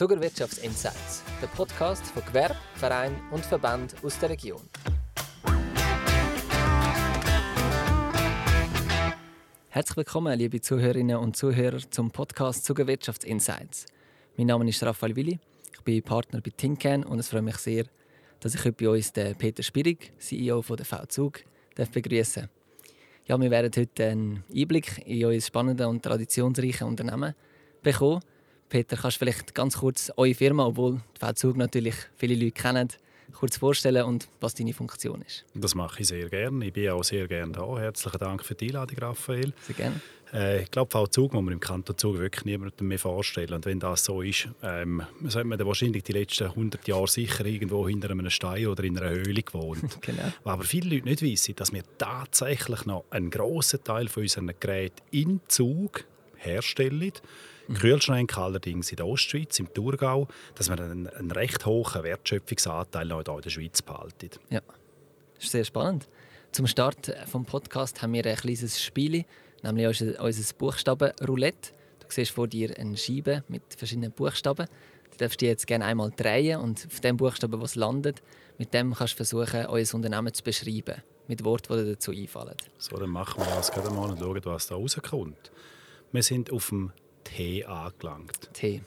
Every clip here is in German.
Zuckerwirtschaftsinsights, der Podcast von Gewerbe, Verein und Verband aus der Region. Herzlich willkommen, liebe Zuhörerinnen und Zuhörer, zum Podcast Zuckerwirtschaftsinsights. Mein Name ist Raphael Willi, ich bin Partner bei Tinkan und es freut mich sehr, dass ich heute bei uns den Peter Spirig, CEO von der V-Zug, begrüßen Ja, wir werden heute einen Einblick in euer spannende und traditionsreiche Unternehmen bekommen. Peter, kannst du vielleicht ganz kurz eure Firma, obwohl die V-Zug natürlich viele Leute kennen, kurz vorstellen und was deine Funktion ist? Das mache ich sehr gerne. Ich bin auch sehr gerne da. Herzlichen Dank für die Einladung, Raphael. Sehr gerne. Äh, ich glaube, V-Zug muss man im Kanton Zug wirklich niemandem mehr vorstellen. Und wenn das so ist, ähm, sollte man wahrscheinlich die letzten 100 Jahre sicher irgendwo hinter einem Stein oder in einer Höhle gewohnt. genau. Aber viele Leute nicht wissen, dass wir tatsächlich noch einen grossen Teil von unseren Geräten in Zug herstellen. Mhm. Kühlschränke allerdings in der Ostschweiz, im Thurgau, dass wir einen, einen recht hohen Wertschöpfungsanteil noch in der Schweiz behalten. Ja, das ist sehr spannend. Zum Start des Podcasts haben wir ein kleines Spiel nämlich unser, unser Buchstabenroulette. Du siehst vor dir eine Scheibe mit verschiedenen Buchstaben. Du darfst die jetzt gerne einmal drehen und auf dem Buchstaben, was landet, mit dem kannst du versuchen, euer Unternehmen zu beschreiben. Mit Worten, die dir dazu einfallen. So, dann machen wir das gerade mal und schauen, was da rauskommt. Wir sind auf dem T angelangt. T.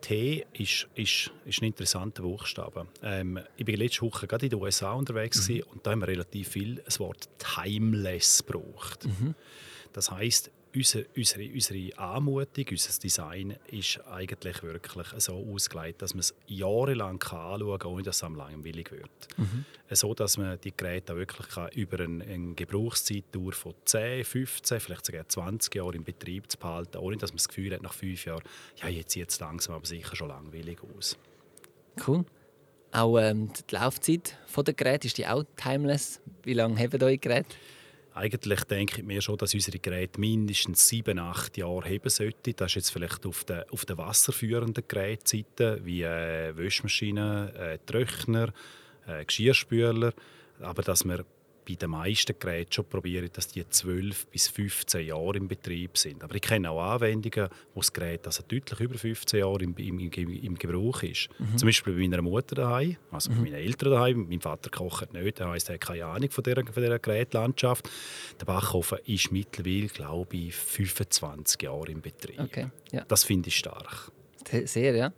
T ist, ist, ist ein interessanter Buchstabe. Ähm, ich war letzte Woche gerade in den USA unterwegs mhm. und da haben wir relativ viel das Wort «timeless» gebraucht. Mhm. Das heißt, unsere, unsere, unsere Anmutung, unser Design ist eigentlich wirklich so ausgelegt, dass man es jahrelang anschauen kann, ohne dass es am langweilig wird. Mhm. So, dass man die Geräte wirklich kann, über eine, eine Gebrauchszeitdauer von 10, 15, vielleicht sogar 20 Jahren im Betrieb zu behalten, ohne dass man das Gefühl hat, nach fünf Jahren, ja, jetzt sieht es langsam aber sicher schon langweilig aus. Cool. Auch ähm, die Laufzeit der Geräte, ist die auch timeless? Wie lange haben eure Geräte? Eigentlich denke ich mir schon, dass unsere Geräte mindestens sieben, acht Jahre haben sollten. Das ist jetzt vielleicht auf der, auf der wasserführenden Gerätseite, wie äh, Wäschmaschinen, äh, Trockner, äh, Geschirrspüler. Aber dass wir bei den meisten Geräten schon probieren, dass die 12 bis 15 Jahre im Betrieb sind. Aber ich kenne auch Anwendungen, wo das Gerät also deutlich über 15 Jahre im, im, im Gebrauch ist. Mhm. Zum Beispiel bei meiner Mutter daheim, also bei mhm. meinen Eltern daheim. Mein Vater kocht nicht, das heisst, er hat keine Ahnung von dieser, von dieser Gerätlandschaft. Der Backofen ist mittlerweile, glaube ich, 25 Jahre im Betrieb. Okay, ja. Das finde ich stark. Sehr, ja.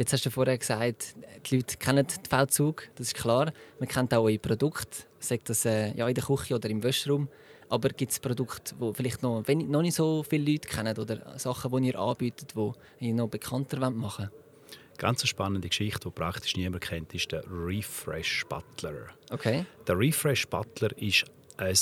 Jetzt hast du vorher gesagt, die Leute kennen den V-Zug, das ist klar. Man kennt auch eure Produkte, sagt das äh, ja, in der Küche oder im Wäschraum. Aber gibt es Produkte, die vielleicht noch, noch nicht so viele Leute kennen oder Sachen, die ihr anbietet, die ihr noch bekannter machen wollt? Ganz eine spannende Geschichte, die praktisch niemand kennt, ist der Refresh Butler. Okay. Der Refresh Butler ist ein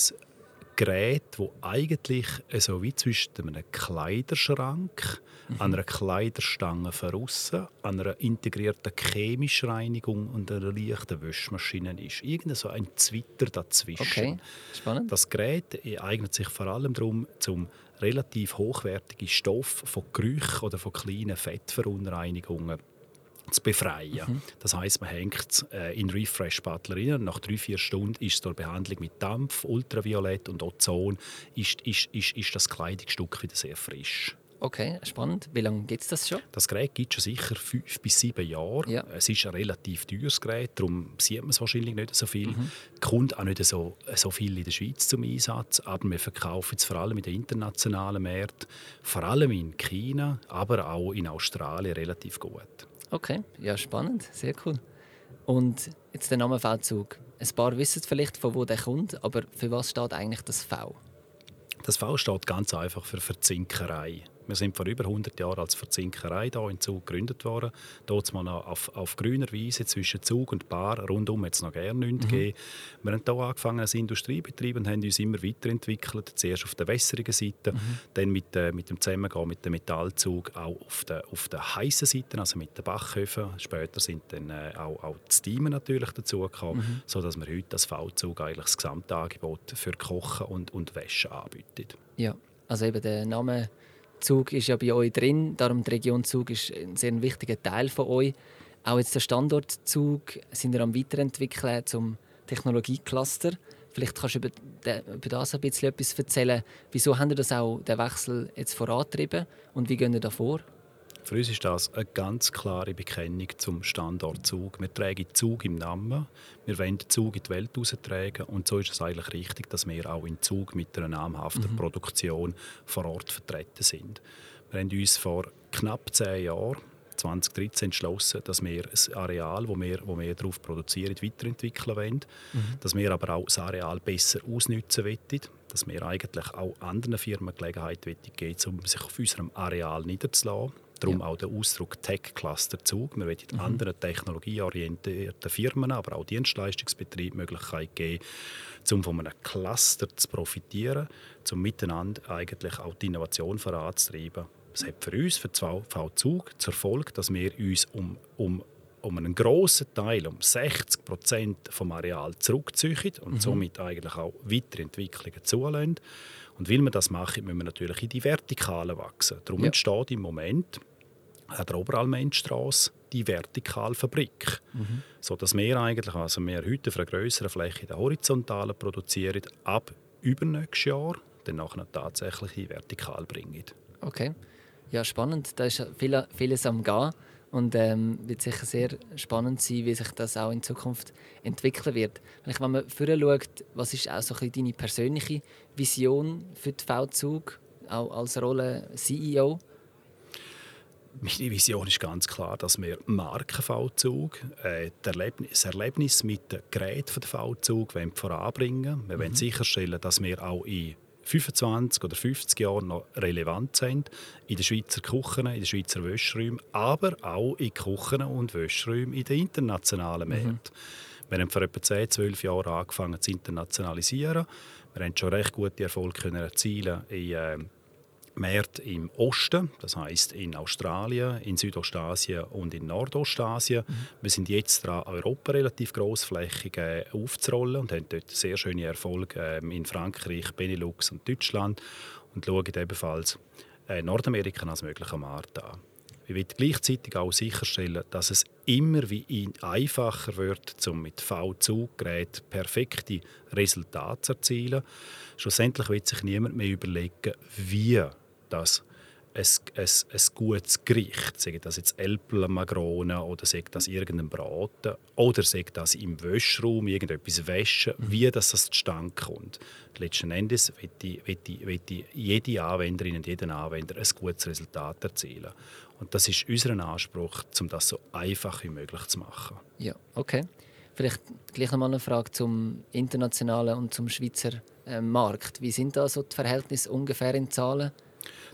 Gerät, das eigentlich so wie zwischen einem Kleiderschrank, mhm. einer Kleiderstange außen, einer integrierten chemischen Reinigung und einer leichten Wäschmaschine ist. Irgend so ein Zwitter dazwischen. Okay, spannend. Das Gerät eignet sich vor allem darum, zum relativ hochwertige Stoff von Gerüchen oder von kleinen Fettverunreinigungen zu befreien. Mhm. Das heißt, man hängt es äh, in Refresh Butler rein. Nach drei, vier Stunden ist durch Behandlung mit Dampf, Ultraviolett und Ozon ist, ist, ist, ist das Kleidungsstück wieder sehr frisch. Okay, spannend. Wie lange gibt es das schon? Das Gerät gibt es schon sicher fünf bis sieben Jahre. Ja. Es ist ein relativ teures Gerät, darum sieht man es wahrscheinlich nicht so viel. Mhm. Kommt auch nicht so, so viel in der Schweiz zum Einsatz, aber wir verkaufen es vor allem in den internationalen Märkten, vor allem in China, aber auch in Australien relativ gut. Okay, ja, spannend, sehr cool. Und jetzt der Name V-Zug. Ein paar wissen vielleicht, von wo der kommt, aber für was steht eigentlich das V? Das V steht ganz einfach für Verzinkerei. Wir sind vor über 100 Jahren als Verzinkerei hier in Zug gegründet worden. Dort mal auf, auf grüner Wiese zwischen Zug und Bar. Rundum es noch gerne nichts mhm. gegeben. Wir haben hier angefangen als Industriebetrieb und haben uns immer weiterentwickelt. Zuerst auf der wässrigen Seite, mhm. dann mit, äh, mit dem Zusammengehen mit dem Metallzug auch auf der, auf der heißen Seite, also mit den Bachhöfen. Später sind dann äh, auch, auch die Steamer natürlich dazugekommen, mhm. sodass wir heute das V-Zug eigentlich das Gesamtangebot für Kochen und, und Wäsche anbieten. Ja, also eben der Name Zug ist ja bei euch drin, darum die Region Zug ist ein sehr wichtiger Teil von euch. Auch jetzt der Standort Zug sind wir am weiterentwickeln zum Technologiecluster. Vielleicht kannst du über, über das ein bisschen etwas erzählen. Wieso haben ihr das auch den Wechsel jetzt vorantrieben und wie gehen ihr da vor? Für uns ist das eine ganz klare Bekennung zum Standort Zug. Wir tragen Zug im Namen, wir wollen Zug in die Welt austragen und so ist es eigentlich richtig, dass wir auch in Zug mit einer namhaften mhm. Produktion vor Ort vertreten sind. Wir haben uns vor knapp zehn Jahren 2013 entschlossen, dass wir das Areal, wo wir, wo wir darauf produzieren, weiterentwickeln wollen. Mhm. Dass wir aber auch das Areal besser ausnutzen wollen. Dass wir eigentlich auch anderen Firmen Gelegenheit geben um sich auf unserem Areal niederzulassen. Darum ja. auch der Ausdruck Tech-Cluster Zug. Wir wollen mhm. anderen technologieorientierten Firmen, aber auch Dienstleistungsbetrieben die Möglichkeit geben, um von einem Cluster zu profitieren, um miteinander eigentlich auch die Innovation voranzutreiben es hat für uns, für VV Zug, zur Folge, dass wir uns um, um, um einen grossen Teil, um 60 Prozent vom Areal zurückziehen und mhm. somit eigentlich auch Weiterentwicklungen zulassen. Und weil wir das machen, müssen wir natürlich in die Vertikale wachsen. Darum ja. entsteht im Moment an der Oberalmendstrasse die Vertikalfabrik. Mhm. So dass wir eigentlich, also wir heute für eine größere Fläche der Horizontalen produzieren, ab übernächstes Jahr dann nachher tatsächlich in Vertikal bringen. Okay. Ja, spannend. Da ist viel, vieles am Gehen. Und ähm, wird sicher sehr spannend sein, wie sich das auch in Zukunft entwickeln wird. Wenn man vorher schaut, was ist auch so ein deine persönliche Vision für die V-Zug, auch als Rolle CEO? Meine Vision ist ganz klar, dass wir Marken V-Zug, äh, das Erlebnis mit den Geräten der V-Zug voranbringen wollen. Wir mhm. wollen sicherstellen, dass wir auch in 25 oder 50 Jahren noch relevant sind in den Schweizer Küchen, in den Schweizer Wäschräumen, aber auch in Küchen und Wäschräumen in den internationalen mhm. Märkten. Mhm. Wir haben vor etwa 10, 12 Jahren angefangen zu internationalisieren. Wir haben schon recht gute Erfolge erzielen in äh, Märkte im Osten, das heißt in Australien, in Südostasien und in Nordostasien. Mhm. Wir sind jetzt dran, Europa relativ großflächig äh, aufzurollen und haben dort sehr schöne Erfolge äh, in Frankreich, Benelux und Deutschland und schauen ebenfalls äh, Nordamerika als möglichen Markt an. Wir wollen gleichzeitig auch sicherstellen, dass es immer wie einfacher wird, um mit V-Zuggeräten perfekte Resultate zu erzielen. Schlussendlich wird sich niemand mehr überlegen, wie dass ein, ein, ein gutes Gericht, sei das jetzt Elpelmagrone oder sei das irgendein Braten oder sei das im Wäschraum irgendetwas waschen, mhm. wie das, das zustande kommt. Letzten Endes wird, die, wird, die, wird die, jede Anwenderin und jeder Anwender ein gutes Resultat erzielen. Und das ist unser Anspruch, um das so einfach wie möglich zu machen. Ja, okay. Vielleicht gleich noch mal eine Frage zum internationalen und zum Schweizer äh, Markt. Wie sind da so die Verhältnisse ungefähr in Zahlen?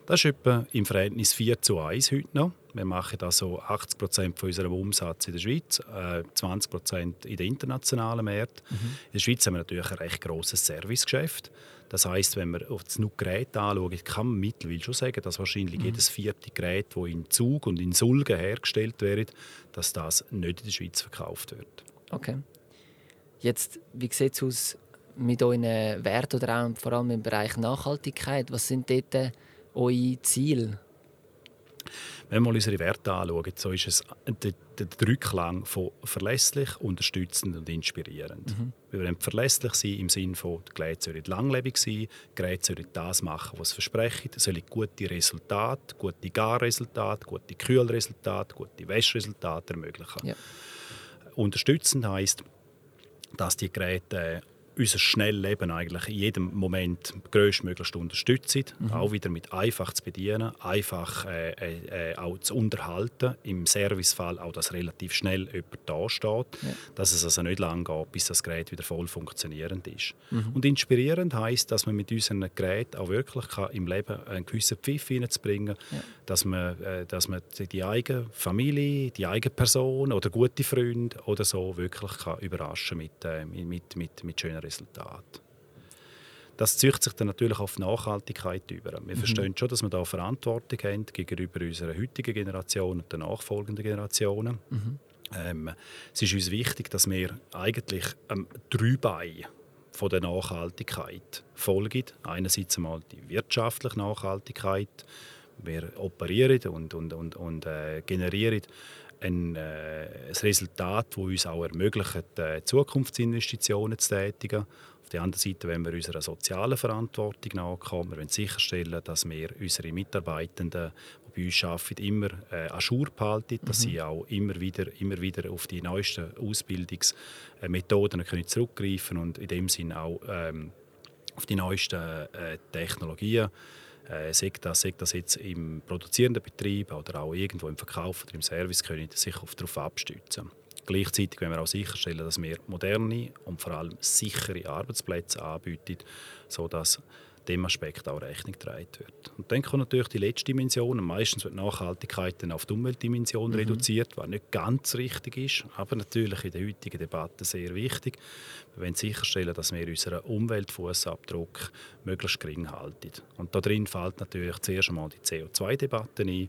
Das ist etwa im Verhältnis 4 zu 1 heute noch. Wir machen also 80 Prozent von unserem Umsatz in der Schweiz, äh, 20 Prozent in den internationalen Märkten. Mhm. In der Schweiz haben wir natürlich ein recht grosses Servicegeschäft. Das heißt, wenn wir auf das Gerät anschauen, kann man mittlerweile schon sagen, dass wahrscheinlich mhm. jedes vierte Gerät, das in Zug und in Sulgen hergestellt wird, dass das nicht in der Schweiz verkauft wird. Okay. Jetzt, wie sieht es aus mit euren Werten oder auch vor allem im Bereich Nachhaltigkeit? Was sind dort euer Ziel? Wenn wir unsere Werte anschauen, so ist es der, der Rückklang von verlässlich, unterstützend und inspirierend. Mhm. Wir wollen verlässlich sein im Sinne von, die Geräte sollen langlebig sein, die Geräte sollen das machen, was sie versprechen, sollen gute Resultate, gute Garresultate, gute Kühlresultate, gute Wäschresultate ermöglichen. Ja. Unterstützend heisst, dass die Geräte unser Schnellleben eigentlich in jedem Moment größtmöglichst unterstützen. Mhm. Auch wieder mit einfach zu bedienen, einfach äh, äh, äh, auch zu unterhalten. Im Servicefall auch, dass relativ schnell jemand da steht. Ja. Dass es also nicht lange geht, bis das Gerät wieder voll funktionierend ist. Mhm. Und inspirierend heißt, dass man mit unseren Geräten auch wirklich kann, im Leben einen gewissen Pfiff hineinzubringen ja. dass man, äh, dass man die eigene Familie, die eigene Person oder gute Freunde oder so wirklich kann überraschen mit, äh, mit, mit, mit schönen Resultat. Das zieht sich dann natürlich auf Nachhaltigkeit über. Wir mhm. verstehen schon, dass wir da Verantwortung haben gegenüber unserer heutigen Generation und den nachfolgenden Generationen. Mhm. Ähm, es ist uns wichtig, dass wir eigentlich ähm, drei Beine von der Nachhaltigkeit folgen. Einerseits einmal die wirtschaftliche Nachhaltigkeit. Wir operieren und, und, und, und äh, generieren ein, äh, ein Resultat, das uns auch ermöglicht, äh, Zukunftsinvestitionen zu tätigen. Auf der anderen Seite wollen wir unserer sozialen Verantwortung nachkommen. Wir wollen sicherstellen, dass wir unsere Mitarbeitenden, die bei uns arbeiten, immer äh, Ajour behalten, dass mhm. sie auch immer wieder, immer wieder auf die neuesten Ausbildungsmethoden können zurückgreifen und in dem Sinne auch ähm, auf die neuesten äh, Technologien äh, sagt das, sagt das jetzt im produzierenden Betrieb oder auch irgendwo im Verkauf oder im Service, können sich darauf abstützen. Gleichzeitig wollen wir auch sicherstellen, dass wir moderne und vor allem sichere Arbeitsplätze anbieten, sodass dem Aspekt auch Rechnung getragen wird. Und dann kommt natürlich die letzte Dimension. Meistens wird Nachhaltigkeit dann auf die Umweltdimension mhm. reduziert, was nicht ganz richtig ist, aber natürlich in der heutigen Debatte sehr wichtig. Wir wollen sicherstellen, dass wir unseren Umweltfußabdruck möglichst gering halten. Und da drin fällt natürlich zuerst einmal die CO2-Debatte ein. Mhm.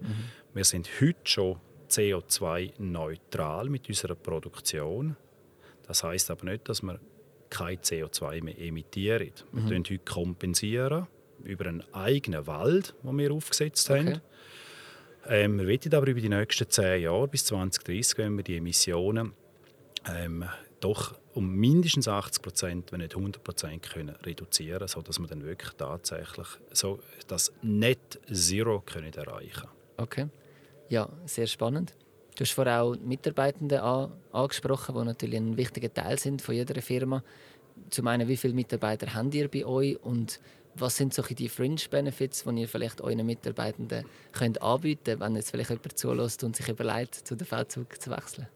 Wir sind heute schon CO2-neutral mit unserer Produktion. Das heißt aber nicht, dass wir kein CO2 mehr emittieren. Wir mhm. heute kompensieren über einen eigenen Wald, den wir aufgesetzt okay. haben. Ähm, wir wollen aber über die nächsten zehn Jahre bis 2030 wenn wir die Emissionen ähm, doch um mindestens 80 Prozent, wenn nicht 100 Prozent können reduzieren, sodass wir dann wirklich tatsächlich so das Net Zero können erreichen. Okay, ja, sehr spannend. Du hast vorher auch Mitarbeitende an, angesprochen, die natürlich ein wichtiger Teil sind von jeder Firma. Zum einen, wie viele Mitarbeiter habt ihr bei euch und was sind solche die Fringe-Benefits, die ihr vielleicht euren Mitarbeitenden könnt anbieten könnt, wenn jetzt vielleicht jemand zulässt und sich überlegt, zu der V-Zug zu wechseln?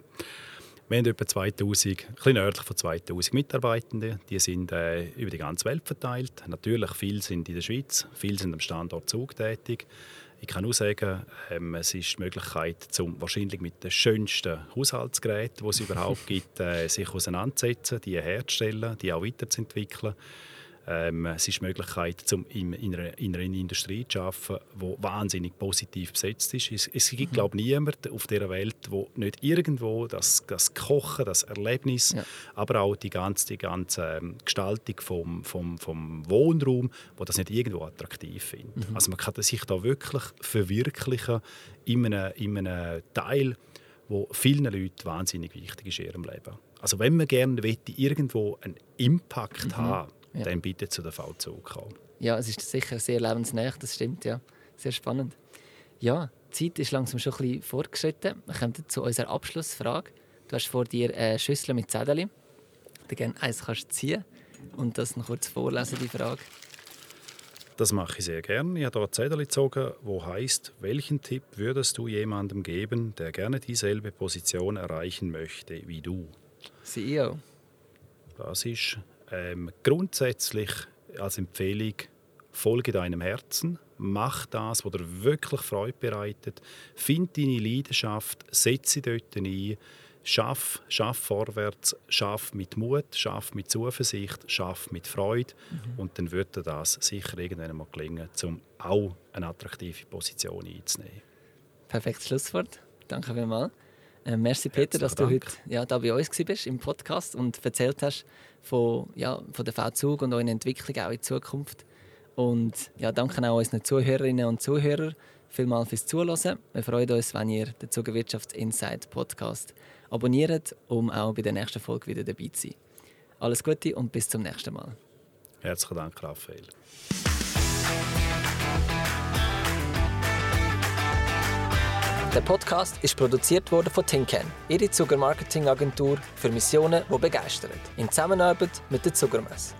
Wir haben etwa 2000, ein bisschen nördlich von 2000 Mitarbeitende. Die sind äh, über die ganze Welt verteilt. Natürlich, viele sind in der Schweiz, viele sind am Standort Zug tätig. Ich kann nur sagen, ähm, es ist die Möglichkeit, zum, wahrscheinlich mit den schönsten Haushaltsgeräten, die es überhaupt gibt, äh, sich auseinanderzusetzen, die herzustellen, die auch weiterzuentwickeln. Ähm, es ist die Möglichkeit, zum in, in, einer, in einer Industrie zu arbeiten, die wahnsinnig positiv besetzt ist. Es, es gibt, mhm. glaube ich, niemanden auf dieser Welt, der nicht irgendwo das, das Kochen, das Erlebnis, ja. aber auch die ganze, die ganze ähm, Gestaltung vom, vom, vom Wohnraum, wo das nicht irgendwo attraktiv findet. Mhm. Also man kann sich da wirklich verwirklichen in einem, in einem Teil, wo vielen Leuten wahnsinnig wichtig ist in ihrem Leben. Also wenn man gerne irgendwo einen Impact mhm. haben ja. dann bitte zu der V-Zug kommen. Ja, es ist sicher sehr lebensnah, das stimmt, ja. Sehr spannend. Ja, die Zeit ist langsam schon ein bisschen fortgeschritten. Wir kommen zu unserer Abschlussfrage. Du hast vor dir eine Schüssel mit Zetteln. Du gerne eins kannst ziehen und das noch kurz vorlesen, die Frage. Das mache ich sehr gerne. Ich habe hier Zettel gezogen, wo heißt: Welchen Tipp würdest du jemandem geben, der gerne dieselbe Position erreichen möchte wie du? CEO. Das ist ähm, grundsätzlich als Empfehlung, folge deinem Herzen, mach das, was dir wirklich Freude bereitet, find deine Leidenschaft, setze sie dort ein, schaff, schaff vorwärts, schaff mit Mut, schaff mit Zuversicht, schaff mit Freude mhm. und dann wird dir das sicher irgendwann mal gelingen, um auch eine attraktive Position einzunehmen. Perfektes Schlusswort. Danke vielmals. Äh, merci Peter, dass du Dank. heute ja, da bei uns bist im Podcast und erzählt hast von, ja, von der V-Zug und eurer Entwicklung auch in Zukunft. Und ja, danke auch unseren Zuhörerinnen und Zuhörern vielmals fürs Zuhören. Wir freuen uns, wenn ihr den Zugewirtschaftsinsight Podcast abonniert, um auch bei der nächsten Folge wieder dabei zu sein. Alles Gute und bis zum nächsten Mal. Herzlichen Dank, Raphael. Der Podcast ist produziert worden von Tinken, ihre Zuckermarketingagentur für Missionen, die begeistern, in Zusammenarbeit mit der Zuckermesse.